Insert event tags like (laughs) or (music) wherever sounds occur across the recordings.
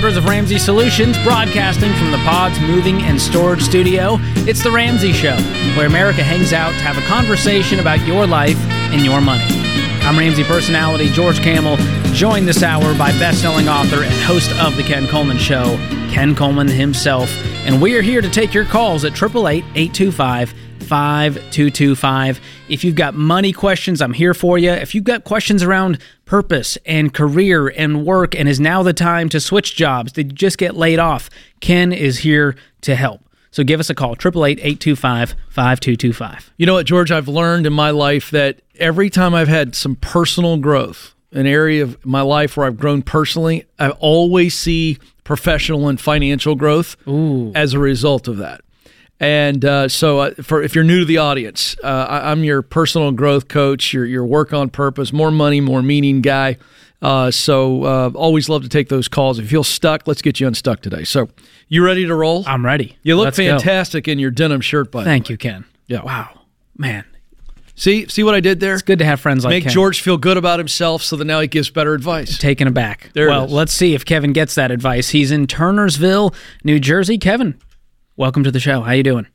Headquarters of Ramsey Solutions, broadcasting from the Pods Moving and Storage Studio, it's The Ramsey Show, where America hangs out to have a conversation about your life and your money. I'm Ramsey personality George Kamel, joined this hour by best-selling author and host of The Ken Coleman Show, Ken Coleman himself. And we are here to take your calls at 888 825 5225. If you've got money questions, I'm here for you. If you've got questions around purpose and career and work, and is now the time to switch jobs, did you just get laid off? Ken is here to help. So give us a call, 888-825-5225. You know what, George, I've learned in my life that every time I've had some personal growth, an area of my life where I've grown personally, I always see professional and financial growth Ooh. as a result of that. And uh, so, uh, for if you're new to the audience, uh, I, am your personal growth coach, your your work on purpose, more money, more meaning guy. Uh, so, uh, always love to take those calls. If you feel stuck, let's get you unstuck today. So, you ready to roll? I'm ready. You look Let's fantastic go. in your denim shirt, by Thank you, Ken. Yeah. Wow, man. See, see what I did there? It's good to have friends like Make Ken. George feel good about himself, so that now he gives better advice. Taken aback. There well, let's see if Kevin gets that advice. He's in Turnersville, New Jersey. Kevin, welcome to the show. How you doing?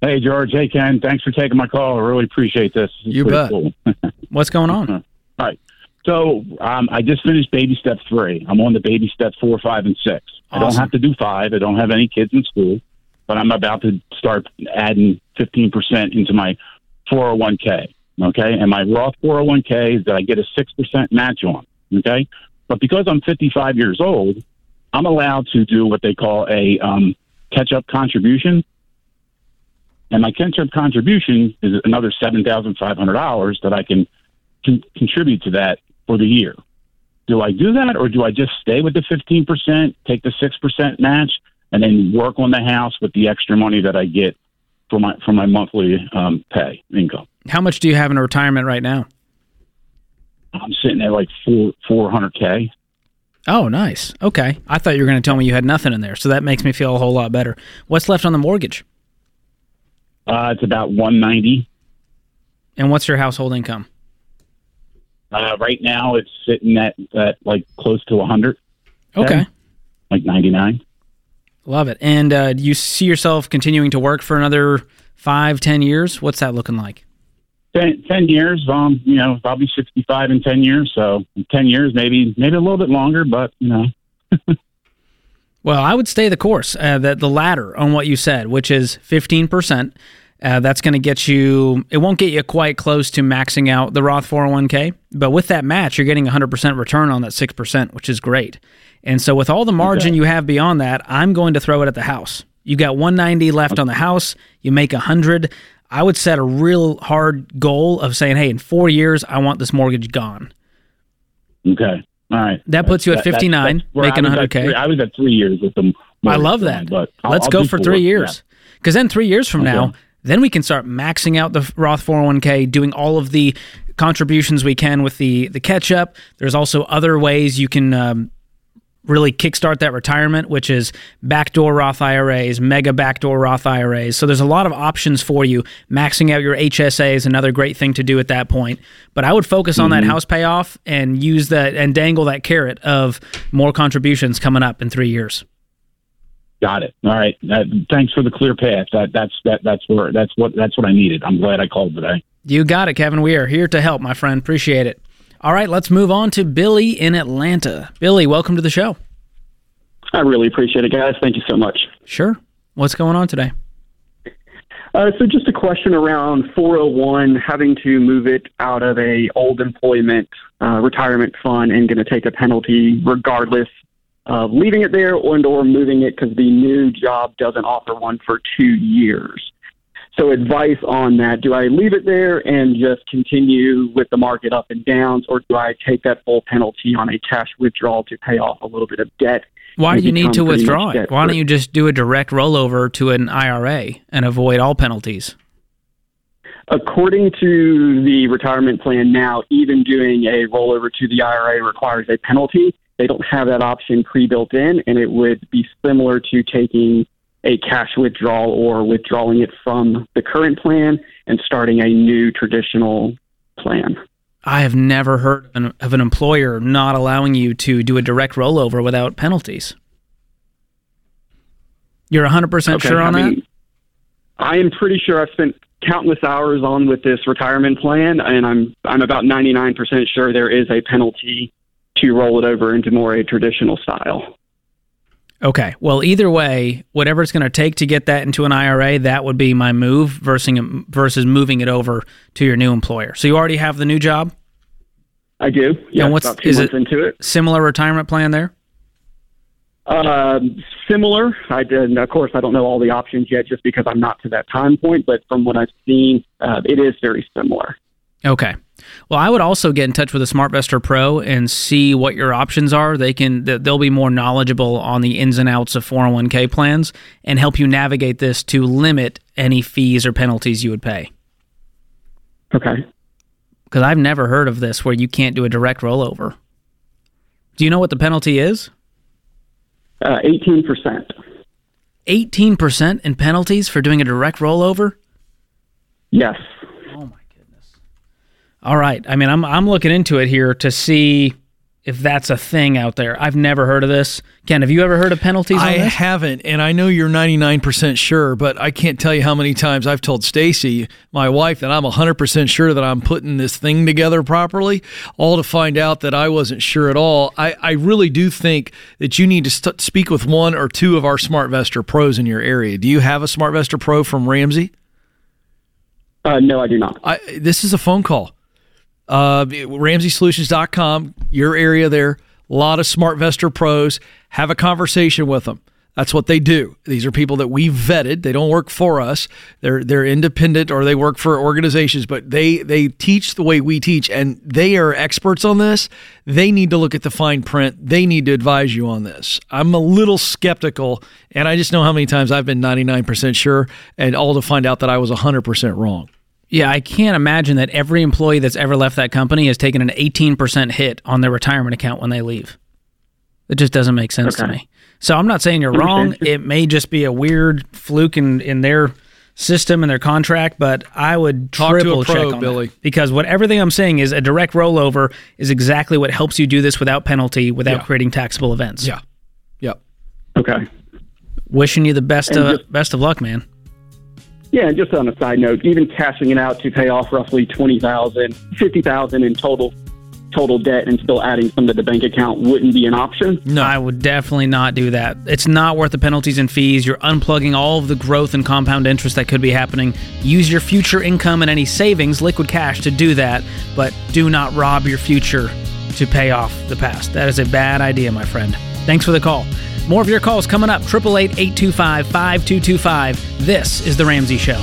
Hey, George. Hey, Ken. Thanks for taking my call. I really appreciate this. this you bet. Cool. (laughs) What's going on? All right. So um, I just finished baby step three. I'm on the baby step four, five, and six. Awesome. I don't have to do five. I don't have any kids in school, but I'm about to start adding 15% into my 401k. Okay. And my Roth 401k is that I get a 6% match on. Okay. But because I'm 55 years old, I'm allowed to do what they call a um, catch up contribution. And my catch up contribution is another $7,500 that I can con- contribute to that for the year. Do I do that or do I just stay with the 15%, take the 6% match, and then work on the house with the extra money that I get for my, for my monthly um, pay income? How much do you have in retirement right now? I'm sitting at like four, 400K. Oh, nice. Okay. I thought you were going to tell me you had nothing in there, so that makes me feel a whole lot better. What's left on the mortgage? Uh, it's about 190. And what's your household income? Uh, right now, it's sitting at, at like close to 100. Okay. Like 99. Love it. And uh, do you see yourself continuing to work for another five, ten years? What's that looking like? 10, 10 years. Um, you know, I'll be 65 in 10 years. So 10 years, maybe, maybe a little bit longer, but you know. (laughs) well, I would stay the course, uh, the, the latter on what you said, which is 15%. Uh, that's going to get you, it won't get you quite close to maxing out the Roth 401k, but with that match, you're getting 100% return on that 6%, which is great. And so, with all the margin okay. you have beyond that, I'm going to throw it at the house. You got 190 left on the house, you make 100. I would set a real hard goal of saying, hey, in four years, I want this mortgage gone. Okay. All right. That puts you at 59, that's, that's making 100K. Three, I was at three years with them. I love that. but I'll, Let's I'll go for three years. Because then three years from okay. now, then we can start maxing out the Roth 401k, doing all of the contributions we can with the the catch up. There's also other ways you can um, really kickstart that retirement, which is backdoor Roth IRAs, mega backdoor Roth IRAs. So there's a lot of options for you. Maxing out your HSA is another great thing to do at that point. But I would focus on mm-hmm. that house payoff and use that and dangle that carrot of more contributions coming up in three years. Got it. All right. thanks for the clear path. That that's that that's where that's what that's what I needed. I'm glad I called today. You got it, Kevin. We are here to help, my friend. Appreciate it. All right, let's move on to Billy in Atlanta. Billy, welcome to the show. I really appreciate it, guys. Thank you so much. Sure. What's going on today? Uh, so, just a question around 401 having to move it out of a old employment uh, retirement fund and going to take a penalty regardless of leaving it there and or moving it because the new job doesn't offer one for two years. So advice on that: Do I leave it there and just continue with the market up and downs, or do I take that full penalty on a cash withdrawal to pay off a little bit of debt? Why do you need to withdraw it? Why don't you just do a direct rollover to an IRA and avoid all penalties? According to the retirement plan now, even doing a rollover to the IRA requires a penalty. They don't have that option pre-built in, and it would be similar to taking a cash withdrawal or withdrawing it from the current plan and starting a new traditional plan. I have never heard an, of an employer not allowing you to do a direct rollover without penalties. You're 100% Okay, sure on I that? I am pretty sure I've spent countless hours on with this retirement plan, and I'm I'm about 99% sure there is a penalty to roll it over into more a traditional style. Okay. Well, either way, whatever it's going to take to get that into an IRA, that would be my move versus versus moving it over to your new employer. So you already have the new job, I do. Yeah, what's- about two is months it- into it. similar retirement plan there. Um, similar. I did. and Of course, I don't know all the options yet, just because I'm not to that time point. But from what I've seen, uh, it is very similar. Okay. Well, I would also get in touch with a SmartVestor Pro and see what your options are. They can they'll be more knowledgeable on the ins and outs of 401k plans and help you navigate this to limit any fees or penalties you would pay. Okay. Because I've never heard of this where you can't do a direct rollover. Do you know what the penalty is? Uh, Eighteen percent. 18% in penalties for doing a direct rollover? Yes. My goodness. All right. I mean, I'm I'm looking into it here to see if that's a thing out there. I've never heard of this. Ken, have you ever heard of penalties on I this? haven't, and I know you're 99% sure, but I can't tell you how many times I've told Stacy, my wife, that I'm 100% sure that I'm putting this thing together properly, all to find out that I wasn't sure at all. I, I really do think that you need to st- speak with one or two of our SmartVestor pros in your area. Do you have a SmartVestor pro from Ramsey? Uh, no, I do not. I, this is a phone call. Uh, RamseySolutions.com, your area there. A lot of SmartVestor pros. Have a conversation with them. That's what they do. These are people that we vetted. They don't work for us. They're they're independent or they work for organizations, but they they teach the way we teach, and they are experts on this. They need to look at the fine print. They need to advise you on this. I'm a little skeptical, and I just know how many times I've been 99% sure, and all to find out that I was 100% wrong. Yeah, I can't imagine that every employee that's ever left that company has taken an 18% hit on their retirement account when they leave. It just doesn't make sense to me. So I'm not saying you're wrong. Understand. It may just be a weird fluke in, in their system and their contract, but I would Talk to a triple pro, check on Billy. that. because what everything I'm saying is a direct rollover is exactly what helps you do this without penalty, without Yeah. creating taxable events. Yeah. Yep. Okay. Wishing you the best And of just- best of luck, man. Yeah, and just on a side note, even cashing it out to pay off roughly twenty thousand, fifty thousand in total total debt and still adding some to the bank account wouldn't be an option. No, I would definitely not do that. It's not worth the penalties and fees. You're unplugging all of the growth and compound interest that could be happening. Use your future income and any savings, liquid cash, to do that, but do not rob your future to pay off the past. That is a bad idea, my friend. Thanks for the call. More of your calls coming up 888 825 5225. This is The Ramsey Show.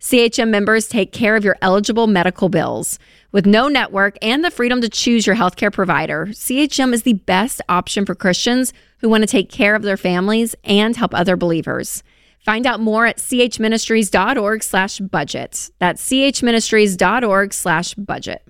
CHM members take care of your eligible medical bills. With no network and the freedom to choose your healthcare provider, CHM is the best option for Christians who want to take care of their families and help other believers. Find out more at chministries.org slash budget. That's chministries.org slash budget.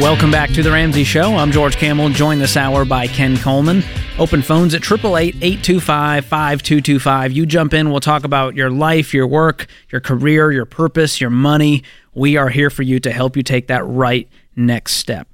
Welcome back to The Ramsey Show. I'm George Kamel, joined this hour by Ken Coleman. Open phones at 888 825 5225. You jump in, we'll talk about your life, your work, your career, your purpose, your money. We are here for you to help you take that right next step.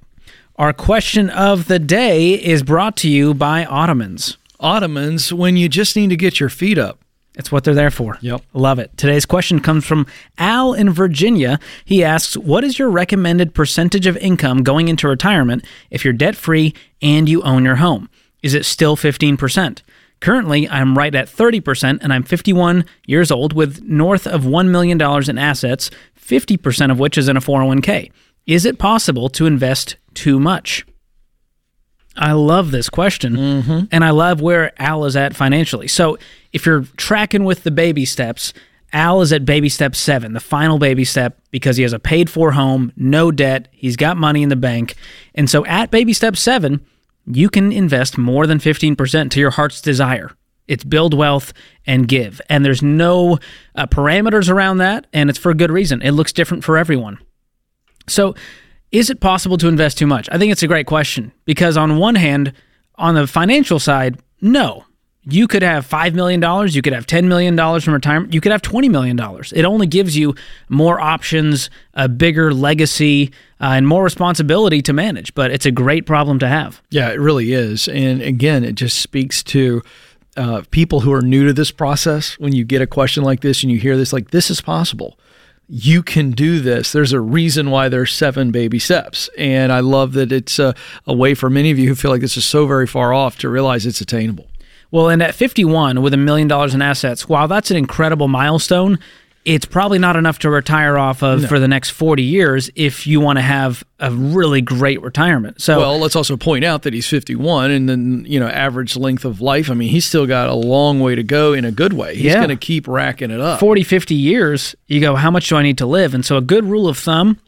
Our question of the day is brought to you by Ottomans. Ottomans when you just need to get your feet up. It's what they're there for. Yep. Love it. Today's question comes from Al in Virginia. He asks, What is your recommended percentage of income going into retirement if you're debt free and you own your home? Is it still 15%? Currently, I'm right at 30%, and I'm 51 years old with north of $1 million in assets, 50% of which is in a 401k. Is it possible to invest too much? I love this question, and I love where Al is at financially. So, if you're tracking with the baby steps, Al is at baby step seven, the final baby step, because he has a paid for home, no debt, he's got money in the bank. And so, at baby step seven, you can invest more than 15% to your heart's desire. It's build wealth and give. And there's no uh, parameters around that, and it's for a good reason. It looks different for everyone. So, is it possible to invest too much? I think it's a great question because, on one hand, on the financial side, no. You could have $5 million, you could have $10 million from retirement, you could have $20 million. It only gives you more options, a bigger legacy, uh, and more responsibility to manage. But it's a great problem to have. Yeah, it really is. And again, it just speaks to uh, people who are new to this process. When you get a question like this and you hear this, like, this is possible. You can do this. There's a reason why there's seven baby steps. And I love that it's a, a way for many of you who feel like this is so very far off to realize it's attainable. Well, and at 51 with a million dollars in assets, while that's an incredible milestone, it's probably not enough to retire off of for the next 40 years if you want to have a really great retirement. So, Well, let's also point out that he's 51 and then, you know, average length of life. I mean, he's still got a long way to go in a good way. He's Yeah. going to keep racking it up. 40, 50 years, you go, how much do I need to live? And so, a good rule of thumb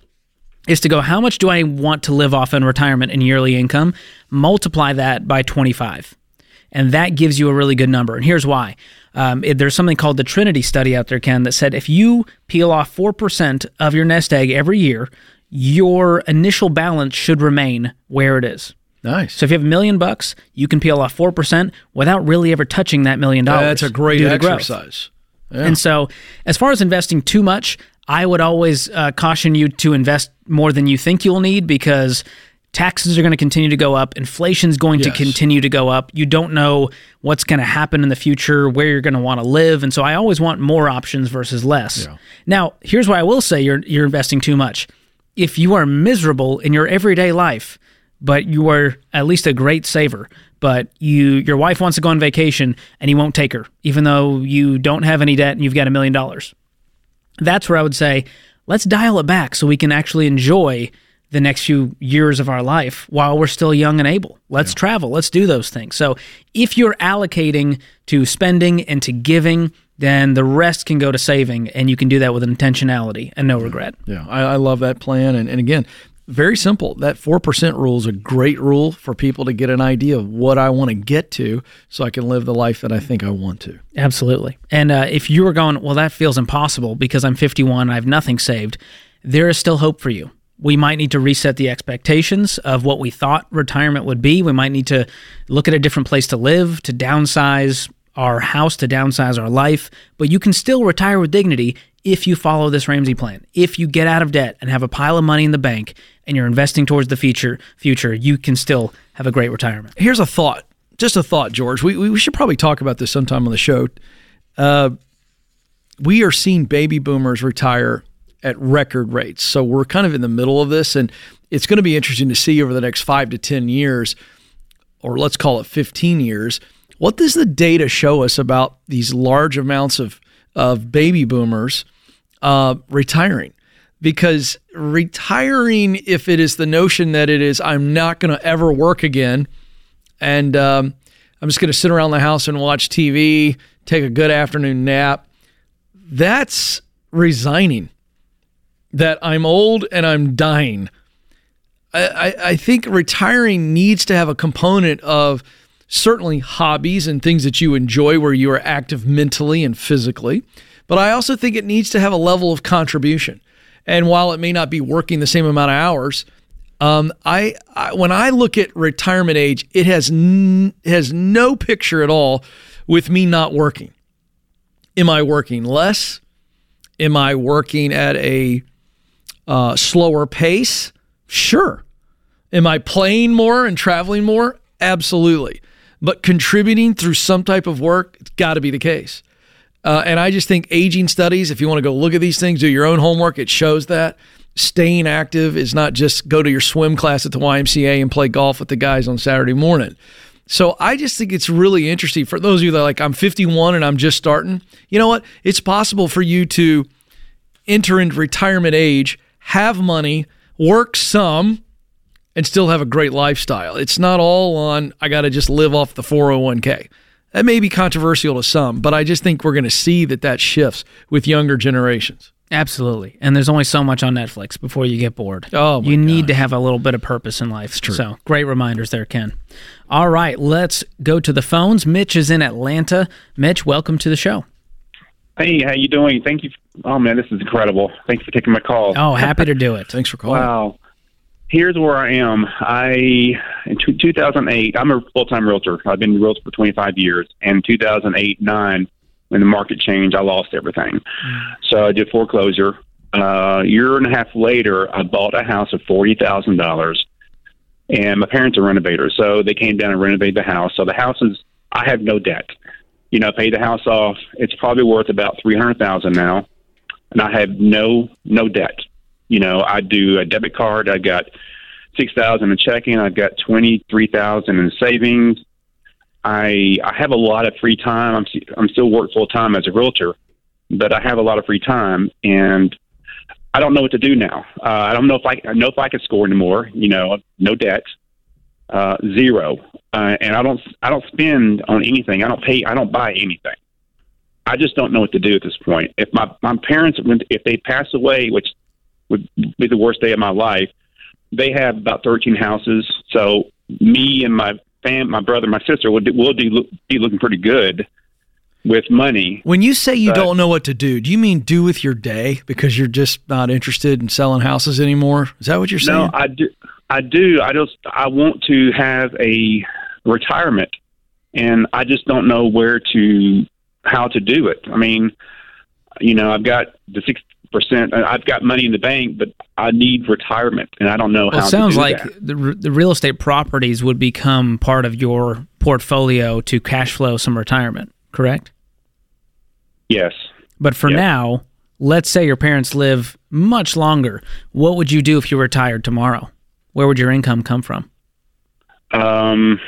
is to go, how much do I want to live off in retirement in yearly income? Multiply that by 25. And that gives you a really good number. And here's why. Um, it- there's something called the Trinity study out there, Ken, that said if you peel off 4% of your nest egg every year, your initial balance should remain where it is. Nice. So if you have a million bucks, you can peel off 4% without really ever touching that million dollars. That's a great due to growth. exercise. And so, as far as investing too much, I would always uh, caution you to invest more than you think you'll need because taxes are going to continue to go up, inflation's going to continue to go up. You don't know what's going to happen in the future, where you're going to want to live, and so I always want more options versus less. Now, here's why I will say you're you're investing too much. If you are miserable in your everyday life, but you are at least a great saver, but you your wife wants to go on vacation and you won't take her even though you don't have any debt and you've got a million dollars that's where i would say let's dial it back so we can actually enjoy the next few years of our life while we're still young and able let's travel let's do those things so if you're allocating to spending and to giving then the rest can go to saving and you can do that with intentionality and no regret Yeah, I, I love that plan. And, and again, very simple. That 4% rule is a great rule for people to get an idea of what I want to get to so I can live the life that I think I want to. Absolutely. And uh, if you were going, well, that feels impossible because I'm 51, and I have nothing saved, there is still hope for you. We might need to reset the expectations of what we thought retirement would be. We might need to look at a different place to live, to downsize our house, to downsize our life. But you can still retire with dignity if you follow this Ramsey plan. If you get out of debt and have a pile of money in the bank and you're investing towards the future, future, you can still have a great retirement. Here's a thought, just a thought, George. We, we should probably talk about this sometime on the show. Uh, we are seeing baby boomers retire at record rates. So we're kind of in the middle of this, and it's going to be interesting to see over the next five to 10 years, or let's call it 15 years, what does the data show us about these large amounts of, of baby boomers uh, retiring? Because retiring, if it is the notion that it is, I'm not going to ever work again, and um, I'm just going to sit around the house and watch TV, take a good afternoon nap, that's resigning. That I'm old and I'm dying. I, I, think retiring needs to have a component of certainly hobbies and things that you enjoy where you are active mentally and physically. But I also think it needs to have a level of contribution. And while it may not be working the same amount of hours, um, I, I when I look at retirement age, it has n- has no picture at all with me not working. Am I working less? Am I working at a uh, slower pace? Sure. Am I playing more and traveling more? Absolutely. But contributing through some type of work, it's got to be the case. Uh, and I just think aging studies, if you want to go look at these things, do your own homework, it shows that staying active is not just go to your swim class at the YMCA and play golf with the guys on Saturday morning. So I just think it's really interesting for those of you that are like, I'm 51 and I'm just starting. You know what? It's possible for you to enter into retirement age, have money, work some, and still have a great lifestyle. It's not all on, I got to just live off the 401k. That may be controversial to some, but I just think we're going to see that that shifts with younger generations. Absolutely. And there's only so much on Netflix before you get bored. Oh, my you need to have a little bit of purpose in life. true. So great reminders there, Ken. All right, let's go to the phones. Mitch is in Atlanta. Mitch, welcome to the show. Hey, how you doing? Thank you. Oh man, this is incredible. Thanks for taking my call. Oh, happy to do it. Thanks for calling. Wow. Here's where I am. I in t- 2008, I'm a full-time realtor. I've been a realtor for 25 years. And 2008, nine, when the market changed, I lost everything. So I did foreclosure. Uh, a year and a half later, I bought a house of forty thousand dollars, and my parents are renovators, so they came down and renovated the house. So the house is, I have no debt. You know, I paid the house off. It's probably worth about three hundred thousand now, and I have no no debt. You know, I do a debit card. I got six thousand in checking. I've got twenty three thousand in savings. I I have a lot of free time. I'm I'm still work full time as a realtor, but I have a lot of free time, and I don't know what to do now. Uh, I don't know if I, I know if I can score anymore. You know, no debt, uh, zero, uh, and I don't I don't spend on anything. I don't pay. I don't buy anything. I just don't know what to do at this point. If my my parents, if they pass away, which would be the worst day of my life, they have about thirteen houses. So me and my fam, my brother, my sister will do, will do, be looking pretty good with money. When you say you But- don't know what to do, do you mean do with your day because you're just not interested in selling houses anymore? Is that what you're saying? No, I do. I do. I just I want to have a retirement, and I just don't know where to how to do it. I mean, you know, I've got the six percent. I've got money in the bank, but I need retirement, and I don't know Well, how. it sounds to do like that. the, the real estate properties would become part of your portfolio to cash flow some retirement, correct? yes. But for now, let's say your parents live much longer. What would you do if you retired tomorrow? Where would your income come from? Um.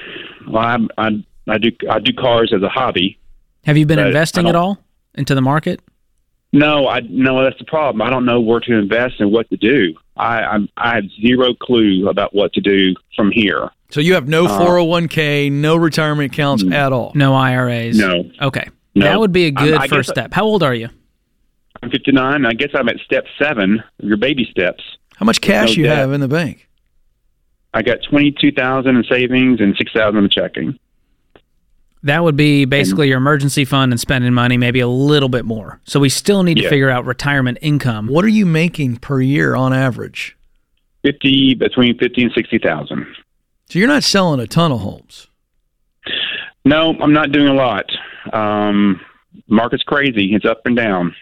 Well, I, I I do I do cars as a hobby. Have you been But investing at all into the market? No, I no. That's the problem. I don't know where to invest and what to do. I I'm, I have zero clue about what to do from here. so you have no Uh, 401k, no retirement accounts at all. No IRAs? No. Okay. No. That would be a I'm- good I first guess I- step. How old are you? I'm 59. I guess I'm at step seven, your baby steps. How much cash No you debt. have in the bank? I got 22,000 in savings and 6,000 in checking. That would be basically your emergency fund and spending money, maybe a little bit more. So we still need to Yeah. figure out retirement income. What are you making per year on average? 50 between 50 and 60,000. So you're not selling a ton of homes. No, I'm not doing a lot. Um, market's crazy. It's up and down.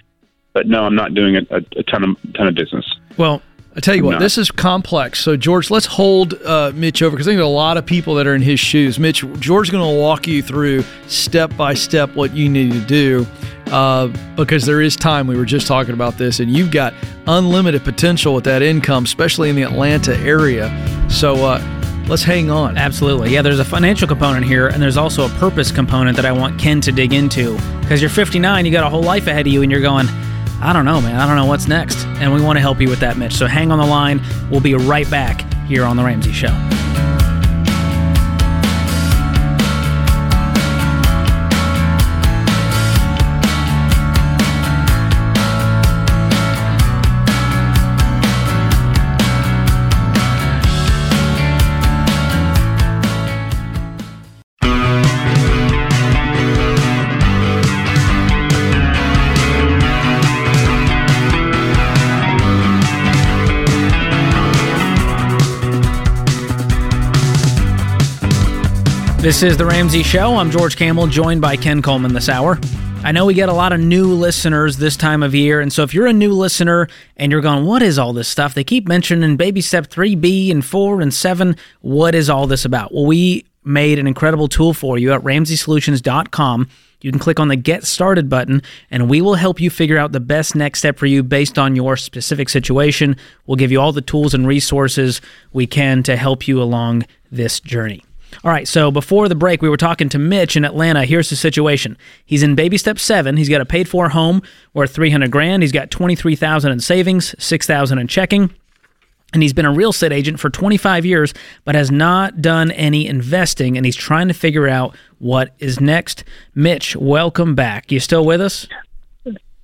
But no, I'm not doing a, a, a ton of ton of business. Well, I tell you what, No. this is complex. So George, let's hold uh, Mitch over because I think there are a lot of people that are in his shoes. Mitch, George's going to walk you through step by step what you need to do uh, because there is time. We were just talking about this, and you've got unlimited potential with that income, especially in the Atlanta area. So uh, let's hang on. Absolutely. Yeah, there's a financial component here, and there's also a purpose component that I want Ken to dig into. Because you're 59, you got a whole life ahead of you, and you're going, I don't know, man. I don't know what's next. And we want to help you with that, Mitch. So hang on the line. We'll be right back here on The Ramsey Show. This is The Ramsey Show. I'm George Kamel, joined by Ken Coleman this hour. I know we get a lot of new listeners this time of year, and so if you're a new listener and you're going, What is all this stuff? They keep mentioning baby step 3B and 4 and 7. What is all this about? Well, we made an incredible tool for you at ramseysolutions.com. You can click on the Get Started button, and we will help you figure out the best next step for you based on your specific situation. We'll give you all the tools and resources we can to help you along this journey. All right, so before the break, we were talking to Mitch in Atlanta. Here's the situation: he's in baby step seven. He's got a paid for home worth three hundred grand. He's got twenty three thousand in savings, six thousand in checking and he's been a real estate agent for 25 years but has not done any investing and he's trying to figure out what is next mitch welcome back you still with us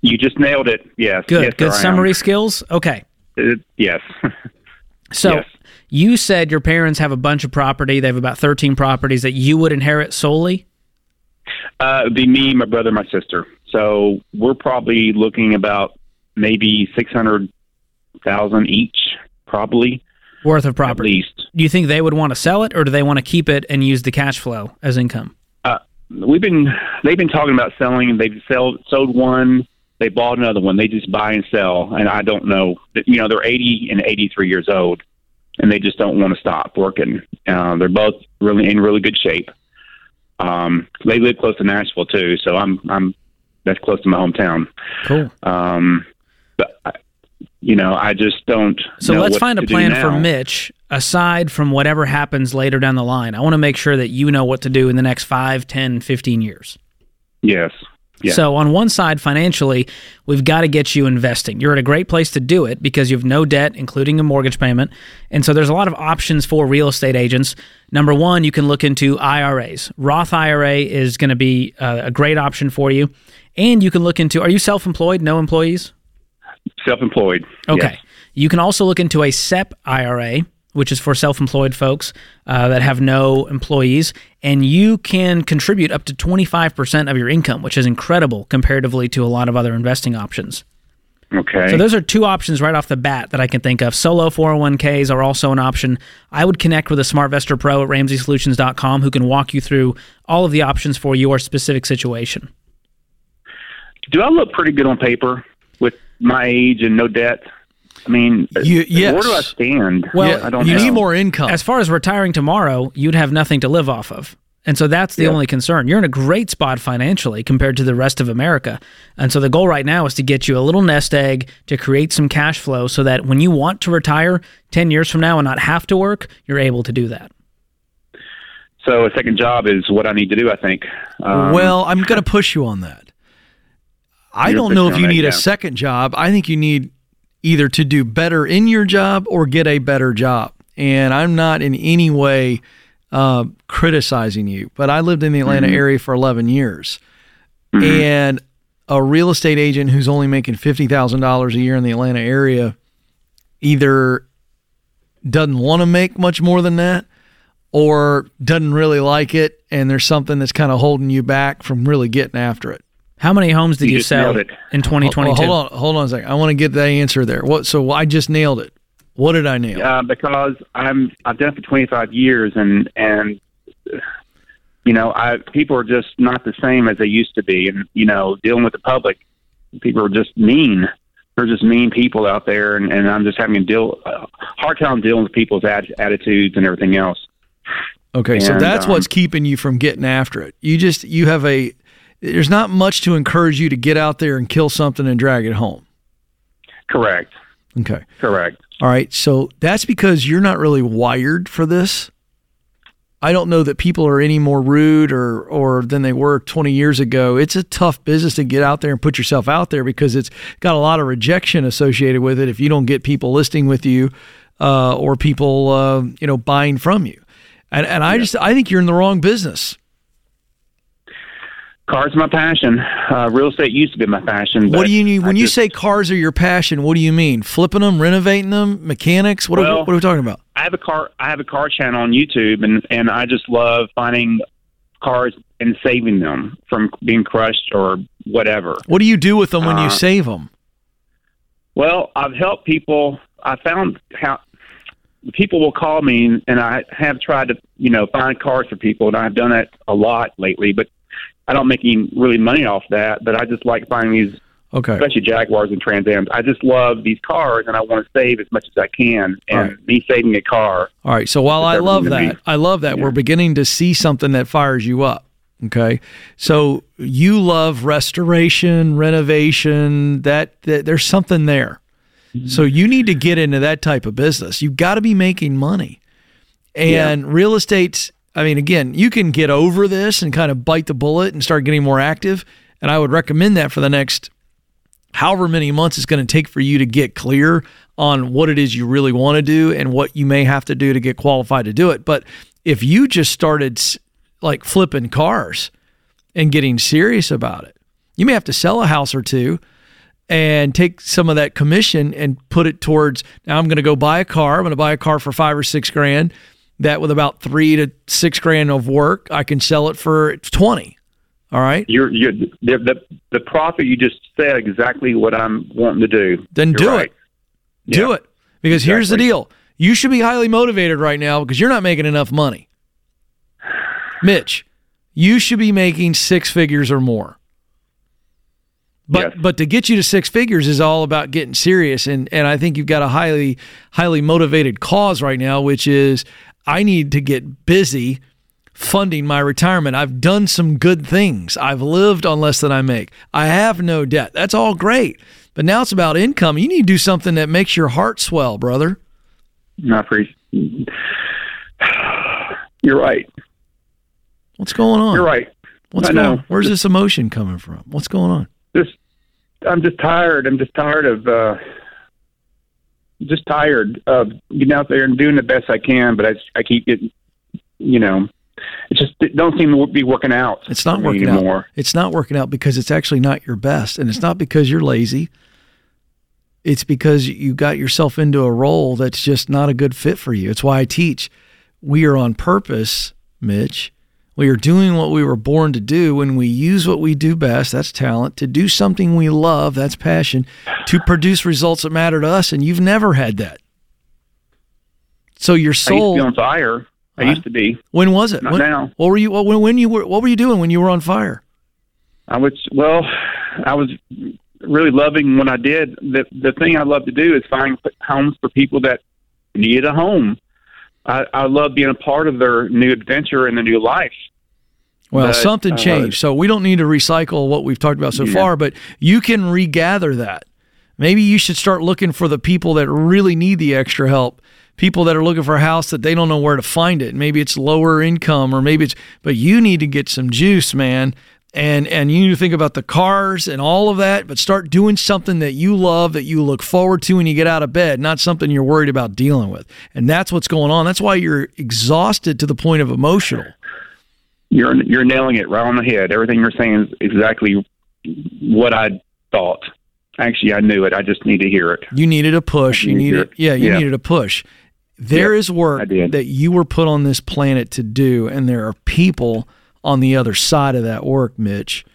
You just nailed it. Yes. good Yes, good sir, I am. summary skills okay Uh, yes. (laughs) so Yes. You said your parents have a bunch of property they have about 13 properties that you would inherit solely Uh, it'd be me, my brother, my sister. So we're probably looking about maybe six hundred thousand each, probably worth of at property least. do you think they would want to sell it or do they want to keep it and use the cash flow as income Uh, we've been they've been talking about selling. and They've sell, sold one. They bought another one. They just buy and sell, and I don't know. You know, they're eighty and eighty-three years old, and they just don't want to stop working. Uh, they're both really in really good shape. Um, they live close to Nashville too, so I'm I'm that's close to my hometown. cool Um, but I, you know, I just don't. So let's find a plan for. Mitch aside from whatever happens later down the line. I want to make sure that you know what to do in the next 5, 10, 15 years. Yes. Yeah. So on one side financially, we've got to get you investing. You're at a great place to do it because you have no debt including a mortgage payment. And so there's a lot of options for real estate agents. Number 1, you can look into IRAs. Roth IRA is going to be uh, a great option for you. And you can look into Are you self-employed, no employees? Self-employed. Okay. Yes. You can also look into a SEP IRA, which is for self employed folks uh, that have no employees, and you can contribute up to 25% of your income, which is incredible comparatively to a lot of other investing options. Okay. So those are two options right off the bat that I can think of. Solo 401ks are also an option. I would connect with a SmartVestor Pro at RamseySolutions.com who can walk you through all of the options for your specific situation. do I look pretty good on paper with my age and no debt? I mean, You- yes. where do I stand? Well, Yeah, I don't you know. need more income. as far as retiring tomorrow, you'd have nothing to live off of. And so that's the Yeah. only concern. You're in a great spot financially compared to the rest of America. And so the goal right now is to get you a little nest egg to create some cash flow so that when you want to retire 10 years from now and not have to work, you're able to do that. So a second job is what I need to do. I think. Um, well, I'm going to push you on that. I don't know if you on that, need yeah. a second job. I think you need either to do better in your job or get a better job. And I'm not in any way uh, criticizing you, but I lived in the Atlanta Mm-hmm. area for 11 years. And a real estate agent who's only making $50,000 a year in the Atlanta area either doesn't want to make much more than that or doesn't really like it and there's something that's kind of holding you back from really getting after it. How many homes did You you, sell it. in 2022? Oh, hold on, hold on a second. I want to get that answer there. What? So I just nailed it. What did I nail? uh, because I'm I've done it for 25 years, and and you know, I people are just not the same as they used to be, and you know, dealing with the public, people are just mean. They're just mean people out there, and, and I'm just having a deal uh, hard time dealing with people's ad- attitudes and everything else. Okay, so that's um, what's keeping you from getting after it. You just you have a there's not much to encourage you to get out there and kill something and drag it home. Correct. Okay. Correct. All right. So that's because you're not really wired for this. I don't know that people are any more rude or or than they were 20 years ago. It's a tough business to get out there and put yourself out there because it's got a lot of rejection associated with it if you don't get people listing with you uh, or people uh, you know buying from you. And and I just I think you're in the wrong business. Cars are my passion. Uh, real estate used to be my passion. What do you I when you just- say cars are your passion? What do you mean? Flipping them, renovating them, mechanics? What, are, what are we talking about? I have a car. I have a car channel on YouTube, and and I just love finding cars and saving them from being crushed or whatever. What do you do with them when you Uh, save them? Well, I've helped people. I found how people will call me, and I have tried to you know find cars for people, and I've done that a lot lately. But I don't make any really money off that. But I just like finding these Okay. especially Jaguars and Trans Ams. I just love these cars, and I want to save as much as I can. And right. me saving a car, All right. So while I love that. I love that Yeah. we're beginning to see something that fires you up. Okay. So you love restoration, renovation, that, that there's something there. Mm-hmm. So you need to get into that type of business. You've got to be making money. And real estate's, I mean, again, you can get over this and kind of bite the bullet and start getting more active. And I would recommend that for the next however many months it's going to take for you to get clear on what it is you really want to do and what you may have to do to get qualified to do it. But if you just started like flipping cars and getting serious about it, you may have to sell a house or two and take some of that commission and put it towards now I'm going to go buy a car. I'm going to buy a car for five or six grand. That with about three to six grand of work, I can sell it for 20. All right. you're, you're the, the the profit you just said exactly what I'm wanting to do. Then You're do right. it. Do it. Because here's the deal. You should be highly motivated right now because you're not making enough money. (sighs) Mitch, you should be making six figures or more. But Yes. but to get you to six figures is all about getting serious and and I think you've got a highly highly motivated cause right now which is I need to get busy funding my retirement. I've done some good things. I've lived on less than I make. I have no debt. That's all great. But now it's about income. You need to do something that makes your heart swell, brother. I appreciate. You're right. What's going on? You're right. What's I going know. on? Where's this emotion coming from? What's going on? Just, I'm just tired. I'm just tired of. uh just tired of getting out there and doing the best I can, but I, I keep getting, you know, it just it don't seem to be working out. It's not working anymore. out. It's not working out because it's actually not your best. And it's not because you're lazy. It's because you got yourself into a role that's just not a good fit for you. It's why I teach. We are on purpose, Mitch. We are doing what we were born to do when we use what we do best, that's talent, to do something we love, that's passion, to produce results that matter to us. And you've never had that. So your I used to soul, be on fire. I used to be. when was it? Not When- now. What were you? When, when you were? What were you doing when you were on fire? I was well. I was really loving what I did. The the thing I love to do is find homes for people that need a home. I, I love being a part of their new adventure and their new life. Well, But, something uh, changed. So we don't need to recycle what we've talked about so Yeah. far, but you can regather that. Maybe you should start looking for the people that really need the extra help. People that are looking for a house that they don't know where to find it. Maybe it's lower income or maybe it's but you need to get some juice, man. And and you need to think about the cars and all of that, but start doing something that you love, that you look forward to when you get out of bed, not something you're worried about dealing with. And that's what's going on. That's why you're exhausted to the point of emotional. You're you're nailing it right on the head. Everything you're saying is exactly what I thought. Actually, I knew it. I just need to hear it. You needed a push. You needed it. yeah, you Yeah. needed a push. There Yeah, is work that you were put on this planet to do, and there are people on the other side of that work, Mitch.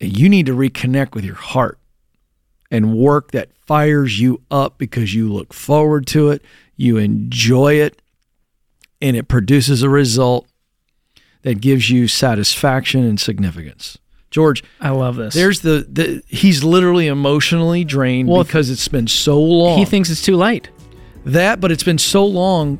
And you need to reconnect with your heart and work that fires you up because you look forward to it, you enjoy it, and it produces a result that gives you satisfaction and significance. George, I love this. there's the, the he's literally emotionally drained Well, because it's been so long. he thinks it's too late. that, but it's been so long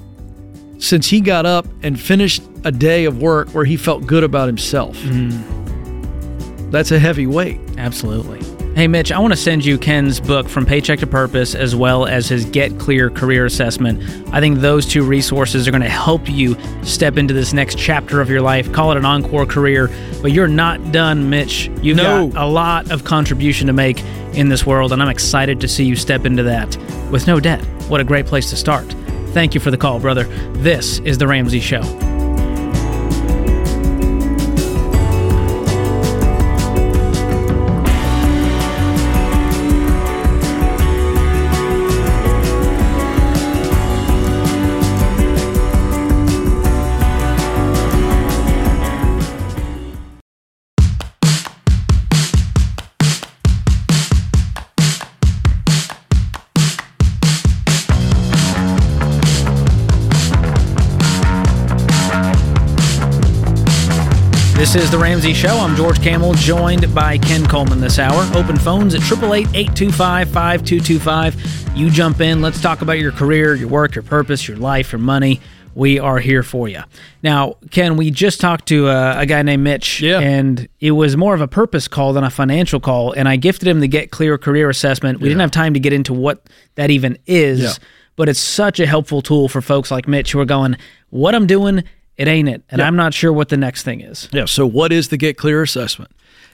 since he got up and finished a day of work where he felt good about himself. Mm. That's a heavy weight. Absolutely. Hey, Mitch, I want to send you Ken's book, From Paycheck to Purpose, as well as his Get Clear Career Assessment. I think those two resources are going to help you step into this next chapter of your life. Call it an encore career, but you're not done, Mitch. You've No. got a lot of contribution to make in this world, and I'm excited to see you step into that with no debt. What a great place to start. Thank you for the call, brother. This is The Ramsey Show. This is The Ramsey Show. I'm George Kamel, joined by Ken Coleman this hour. Open phones at 888 825 5225. You jump in. Let's talk about your career, your work, your purpose, your life, your money. We are here for you. Now, Ken, we just talked to a, a guy named Mitch, Yeah. and it was more of a purpose call than a financial call. And I gifted him the Get Clear Career Assessment. We didn't have time to get into what that even is, Yeah. but it's such a helpful tool for folks like Mitch who are going, What I'm doing, it ain't it. And I'm not sure what the next thing is. Yeah. So, what is the Get Clear assessment?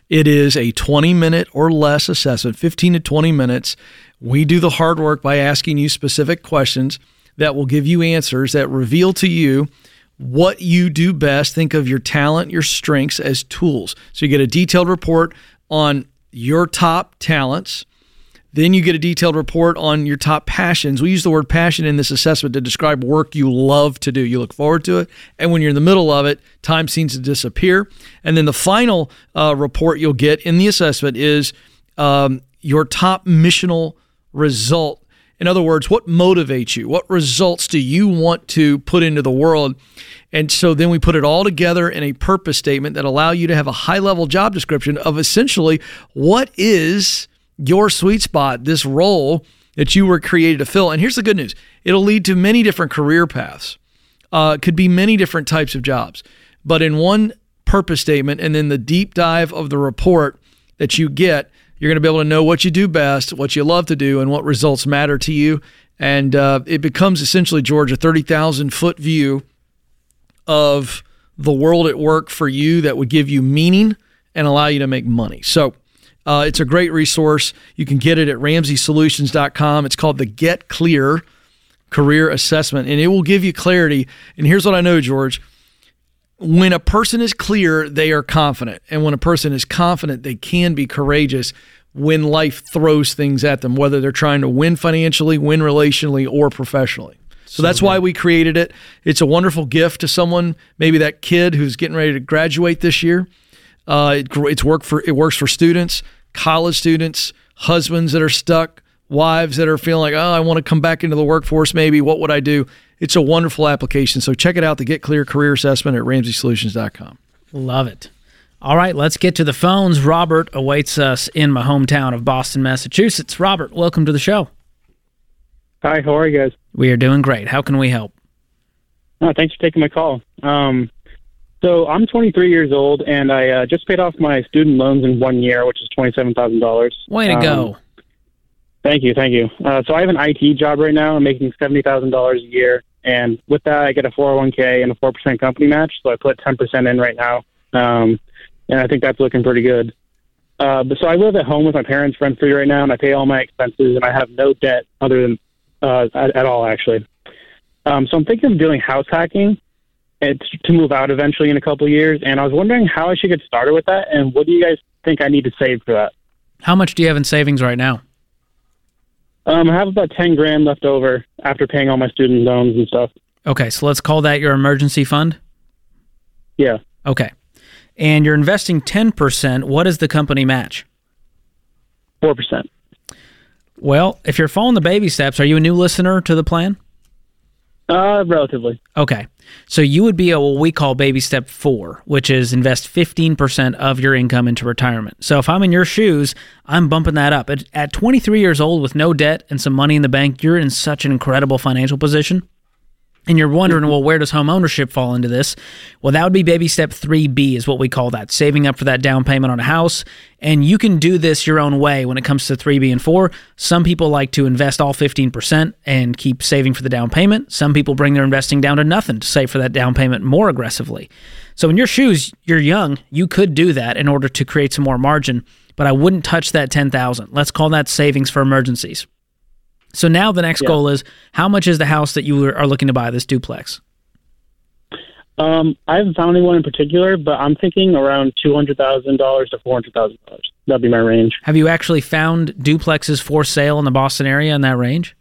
It is a 20 minute or less assessment, 15 to 20 minutes. We do the hard work by asking you specific questions that will give you answers that reveal to you what you do best. Think of your talent, your strengths as tools. So, you get a detailed report on your top talents. Then you get a detailed report on your top passions. We use the word passion in this assessment to describe work you love to do. You look forward to it. And when you're in the middle of it, time seems to disappear. And then the final uh, report you'll get in the assessment is um, your top missional result. In other words, what motivates you? What results do you want to put into the world? And so then we put it all together in a purpose statement that allow you to have a high level job description of essentially what is your sweet spot, this role that you were created to fill. And here's the good news it'll lead to many different career paths, uh, could be many different types of jobs. But in one purpose statement and then the deep dive of the report that you get, you're going to be able to know what you do best, what you love to do, and what results matter to you. And uh, it becomes essentially, George, a 30,000 foot view of the world at work for you that would give you meaning and allow you to make money. So uh, it's a great resource. You can get it at ramseysolutions.com. It's called the Get Clear Career Assessment, and it will give you clarity. And here's what I know, George. When a person is clear, they are confident. And when a person is confident, they can be courageous when life throws things at them, whether they're trying to win financially, win relationally, or professionally. So, that's why we created it. It's a wonderful gift to someone, maybe that kid who's getting ready to graduate this year. Uh, it, it's work for it works for students, college students, husbands that are stuck, wives that are feeling like, oh, I want to come back into the workforce. Maybe what would I do? It's a wonderful application. So check it out. The Get Clear Career Assessment at RamseySolutions.com. Love it. All right, let's get to the phones. Robert awaits us in my hometown of Boston, Massachusetts. Robert, welcome to the show. Hi, how are you guys? We are doing great. How can we help? Oh, thanks for taking my call. Um, so I'm 23 years old, and I uh, just paid off my student loans in one year, which is $27,000. Way to Um, go. Thank you, thank you. Uh, so I have an IT job right now. I'm making $70,000 a year, and with that, I get a 401k and a 4% company match. So I put 10% in right now, um, and I think that's looking pretty good. Uh, but so I live at home with my parents rent free right now, and I pay all my expenses, and I have no debt other than uh, at, at all actually. Um, so I'm thinking of doing house hacking t- to move out eventually in a couple of years. And I was wondering how I should get started with that, and what do you guys think I need to save for that? How much do you have in savings right now? Um, I have about ten grand left over after paying all my student loans and stuff. Okay, so let's call that your emergency fund. Yeah, Okay. And you're investing 10%. What does the company match? four percent. Well, if you're following the baby steps, are you a new listener to the plan? Uh, relatively. Okay. So you would be a what we call baby step four, which is invest 15% of your income into retirement. So if I'm in your shoes, I'm bumping that up. At, at 23 years old with no debt and some money in the bank, you're in such an incredible financial position. And you're wondering, well, where does home ownership fall into this? Well, that would be baby step 3B, is what we call that, saving up for that down payment on a house. And you can do this your own way when it comes to 3B and 4. Some people like to invest all 15% and keep saving for the down payment. Some people bring their investing down to nothing to save for that down payment more aggressively. So, in your shoes, you're young, you could do that in order to create some more margin, but I wouldn't touch that 10,000. Let's call that savings for emergencies. So now the next Yeah. goal is how much is the house that you are looking to buy this duplex? Um, I haven't found anyone in particular, but I'm thinking around two hundred thousand dollars to four hundred thousand dollars. That'd be my range. Have you actually found duplexes for sale in the Boston area in that range?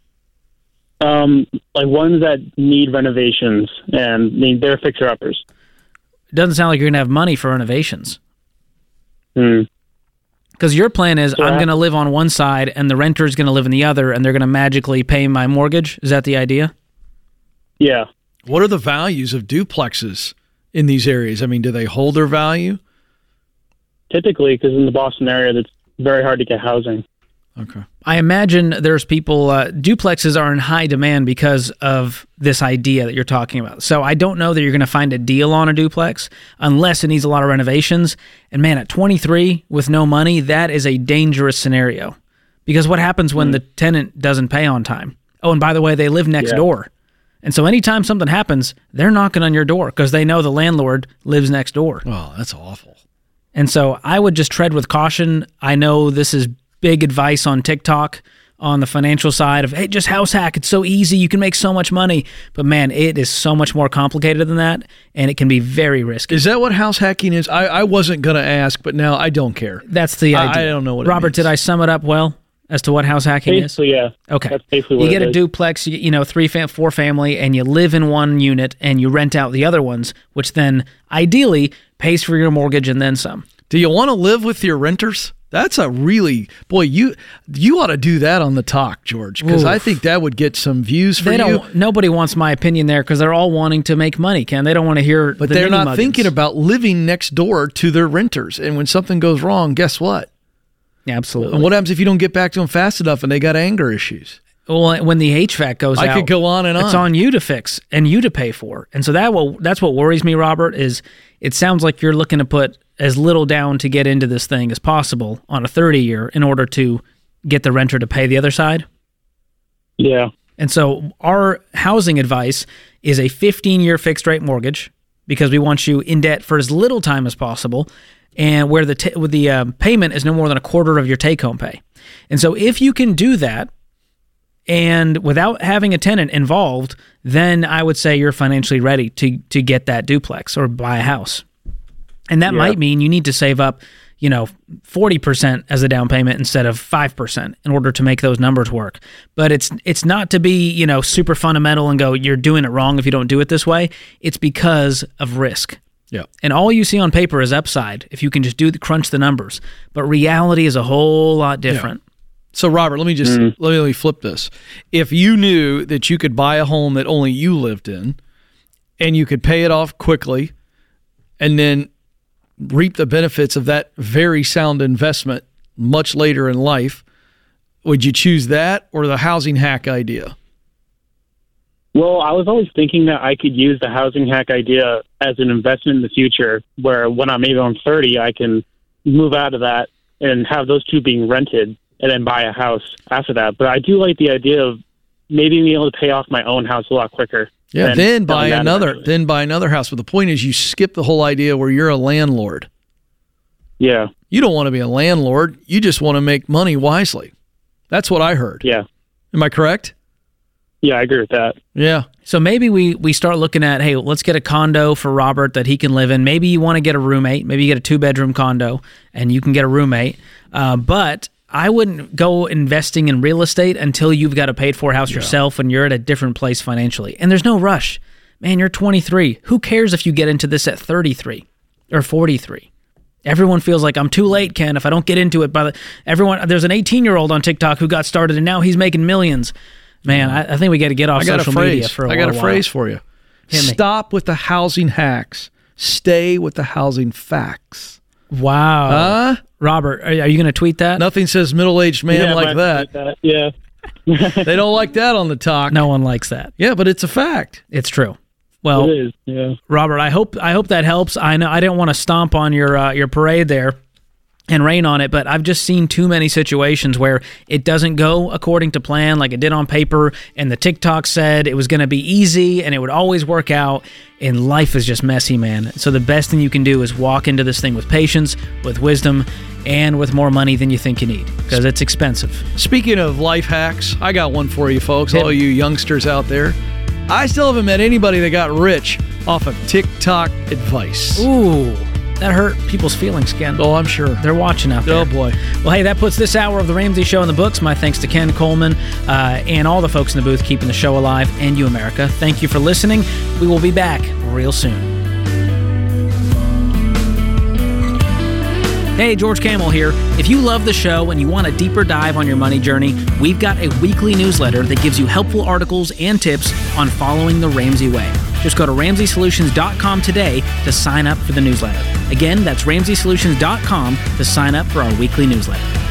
Um, like ones that need renovations and need they're fixer uppers. It doesn't sound like you're going to have money for renovations. Hmm. Because your plan is So I'm going to live on one side and the renter is going to live in the other, and they're going to magically pay my mortgage. Is that the idea? Yeah. What are the values of duplexes in these areas? I mean, do they hold their value? typically because in the Boston area, that's very hard to get housing. Okay. I imagine there's people, uh, duplexes are in high demand because of this idea that you're talking about. So I don't know that you're going to find a deal on a duplex unless it needs a lot of renovations. And man, at 23 with no money, that is a dangerous scenario. Because what happens when the tenant doesn't pay on time? Oh, and by the way, they live next Yeah. door. And so anytime something happens, they're knocking on your door because they know the landlord lives next door. Oh, that's awful. And so I would just tread with caution. I know this is big advice on TikTok on the financial side of, hey, just house hack. It's so easy. You can make so much money. But man, it is so much more complicated than that. And it can be very risky. Is that what house hacking is? I, I wasn't going to ask, but now I don't care. That's the I- idea. I don't know what it Robert, means. did I sum it up well as to what house hacking is? Basically, yeah. Okay. That's basically you get it a is. duplex, you, you know, three, fam- four family, and you live in one unit and you rent out the other ones, which then ideally pays for your mortgage and then some. Do you want to live with your renters? That's a really boy. You you ought to do that on the talk, George, because I think that would get some views for They you. don't. Nobody wants my opinion there because they're all wanting to make money. Ken, they don't want to hear. but the they're not muggins. thinking about living next door to their renters. And when something goes wrong, guess what? Yeah, absolutely. And what happens if you don't get back to them fast enough and they got anger issues? well, when the HVAC goes I out, could go on and on. It's on. on you to fix and you to pay for. And so that will that's what worries me, Robert. Is it sounds like you're looking to put as little down to get into this thing as possible on a 30 year in order to get the renter to pay the other side. Yeah. And so our housing advice is a 15 year fixed rate mortgage because we want you in debt for as little time as possible and where the t- with the um, payment is no more than a quarter of your take home pay. And so if you can do that and without having a tenant involved, then I would say you're financially ready to to get that duplex or buy a house. And that might mean you need to save up, you know, 40% as a down payment instead of 5% in order to make those numbers work. But it's it's not to be, you know, super fundamental and go you're doing it wrong if you don't do it this way. It's because of risk. Yeah. And all you see on paper is upside if you can just do the crunch the numbers. But reality is a whole lot different. So, Robert, let me just mm-hmm. let, me, let me flip this. If you knew that you could buy a home that only you lived in, and you could pay it off quickly, and then reap the benefits of that very sound investment much later in life, would you choose that or the housing hack idea? Well, I was always thinking that I could use the housing hack idea as an investment in the future, where when I'm maybe I'm 30, I can move out of that and have those two being rented and then buy a house after that. But I do like the idea of maybe being able to pay off my own house a lot quicker. Yeah, than then buy another, eventually. then buy another house. But the point is, you skip the whole idea where you're a landlord. Yeah, You don't want to be a landlord. You just want to make money wisely. That's what I heard. yeah, Am I correct? yeah. I agree with that. Yeah. So maybe we we start looking at, hey, let's get a condo for Robert that he can live in. Maybe you want to get a roommate. Maybe you get a two bedroom condo and you can get a roommate. Uh, but I wouldn't go investing in real estate until you've got a paid for house yourself and you're at a different place financially. And there's no rush. Man, you're 23. Who cares if you get into this at 33 or 43? Everyone feels like I'm too late, Ken. If I don't get into it by the everyone, there's an 18 year old on TikTok who got started and now he's making millions. Man, I, I think we got to get off social media for a I got a little phrase while. for you. Stop with the housing hacks. Stay with the housing facts. Wow, Huh? Robert, are, are you going to tweet that? Nothing says middle-aged man yeah, like might that. Yeah. (laughs) They don't like that on the talk. No one likes that. Yeah, but it's a fact. It's true. Well, It is. Yeah. Robert, I hope I hope that helps. I know I didn't want to stomp on your uh, your parade there and rain on it, but I've just seen too many situations where it doesn't go according to plan, like it did on paper, and the TikTok said it was going to be easy and it would always work out, and life is just messy, man. So the best thing you can do is walk into this thing with patience, with wisdom, and with more money than you think you need because it's expensive. Speaking of life hacks, I got one for you folks, Hit all you youngsters out there. I still haven't met anybody that got rich off of TikTok advice. Ooh, that hurt people's feelings, Ken. Oh, I'm sure. They're watching out there. Oh boy. Well, hey, that puts this hour of the Ramsey Show in the books. My thanks to Ken Coleman uh, and all the folks in the booth keeping the show alive, and you, America. Thank you for listening. We will be back real soon. Hey, George Kamel here. If you love the show and you want a deeper dive on your money journey, we've got a weekly newsletter that gives you helpful articles and tips on following the Ramsey way. Just go to RamseySolutions.com today to sign up for the newsletter. Again, that's RamseySolutions.com to sign up for our weekly newsletter.